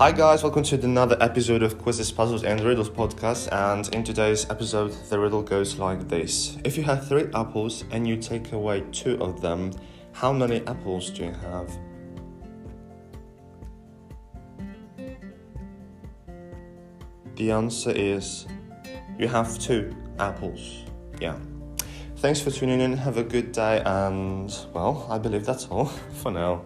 Hi guys, welcome to another episode of Quizzes, Puzzles and Riddles podcast. And in today's episode, the riddle goes like this: If you have three apples and you take away two of them, how many apples do you have? The answer is you have two apples. Yeah. Thanks for tuning in. Have a good day, and well, I believe that's all for now.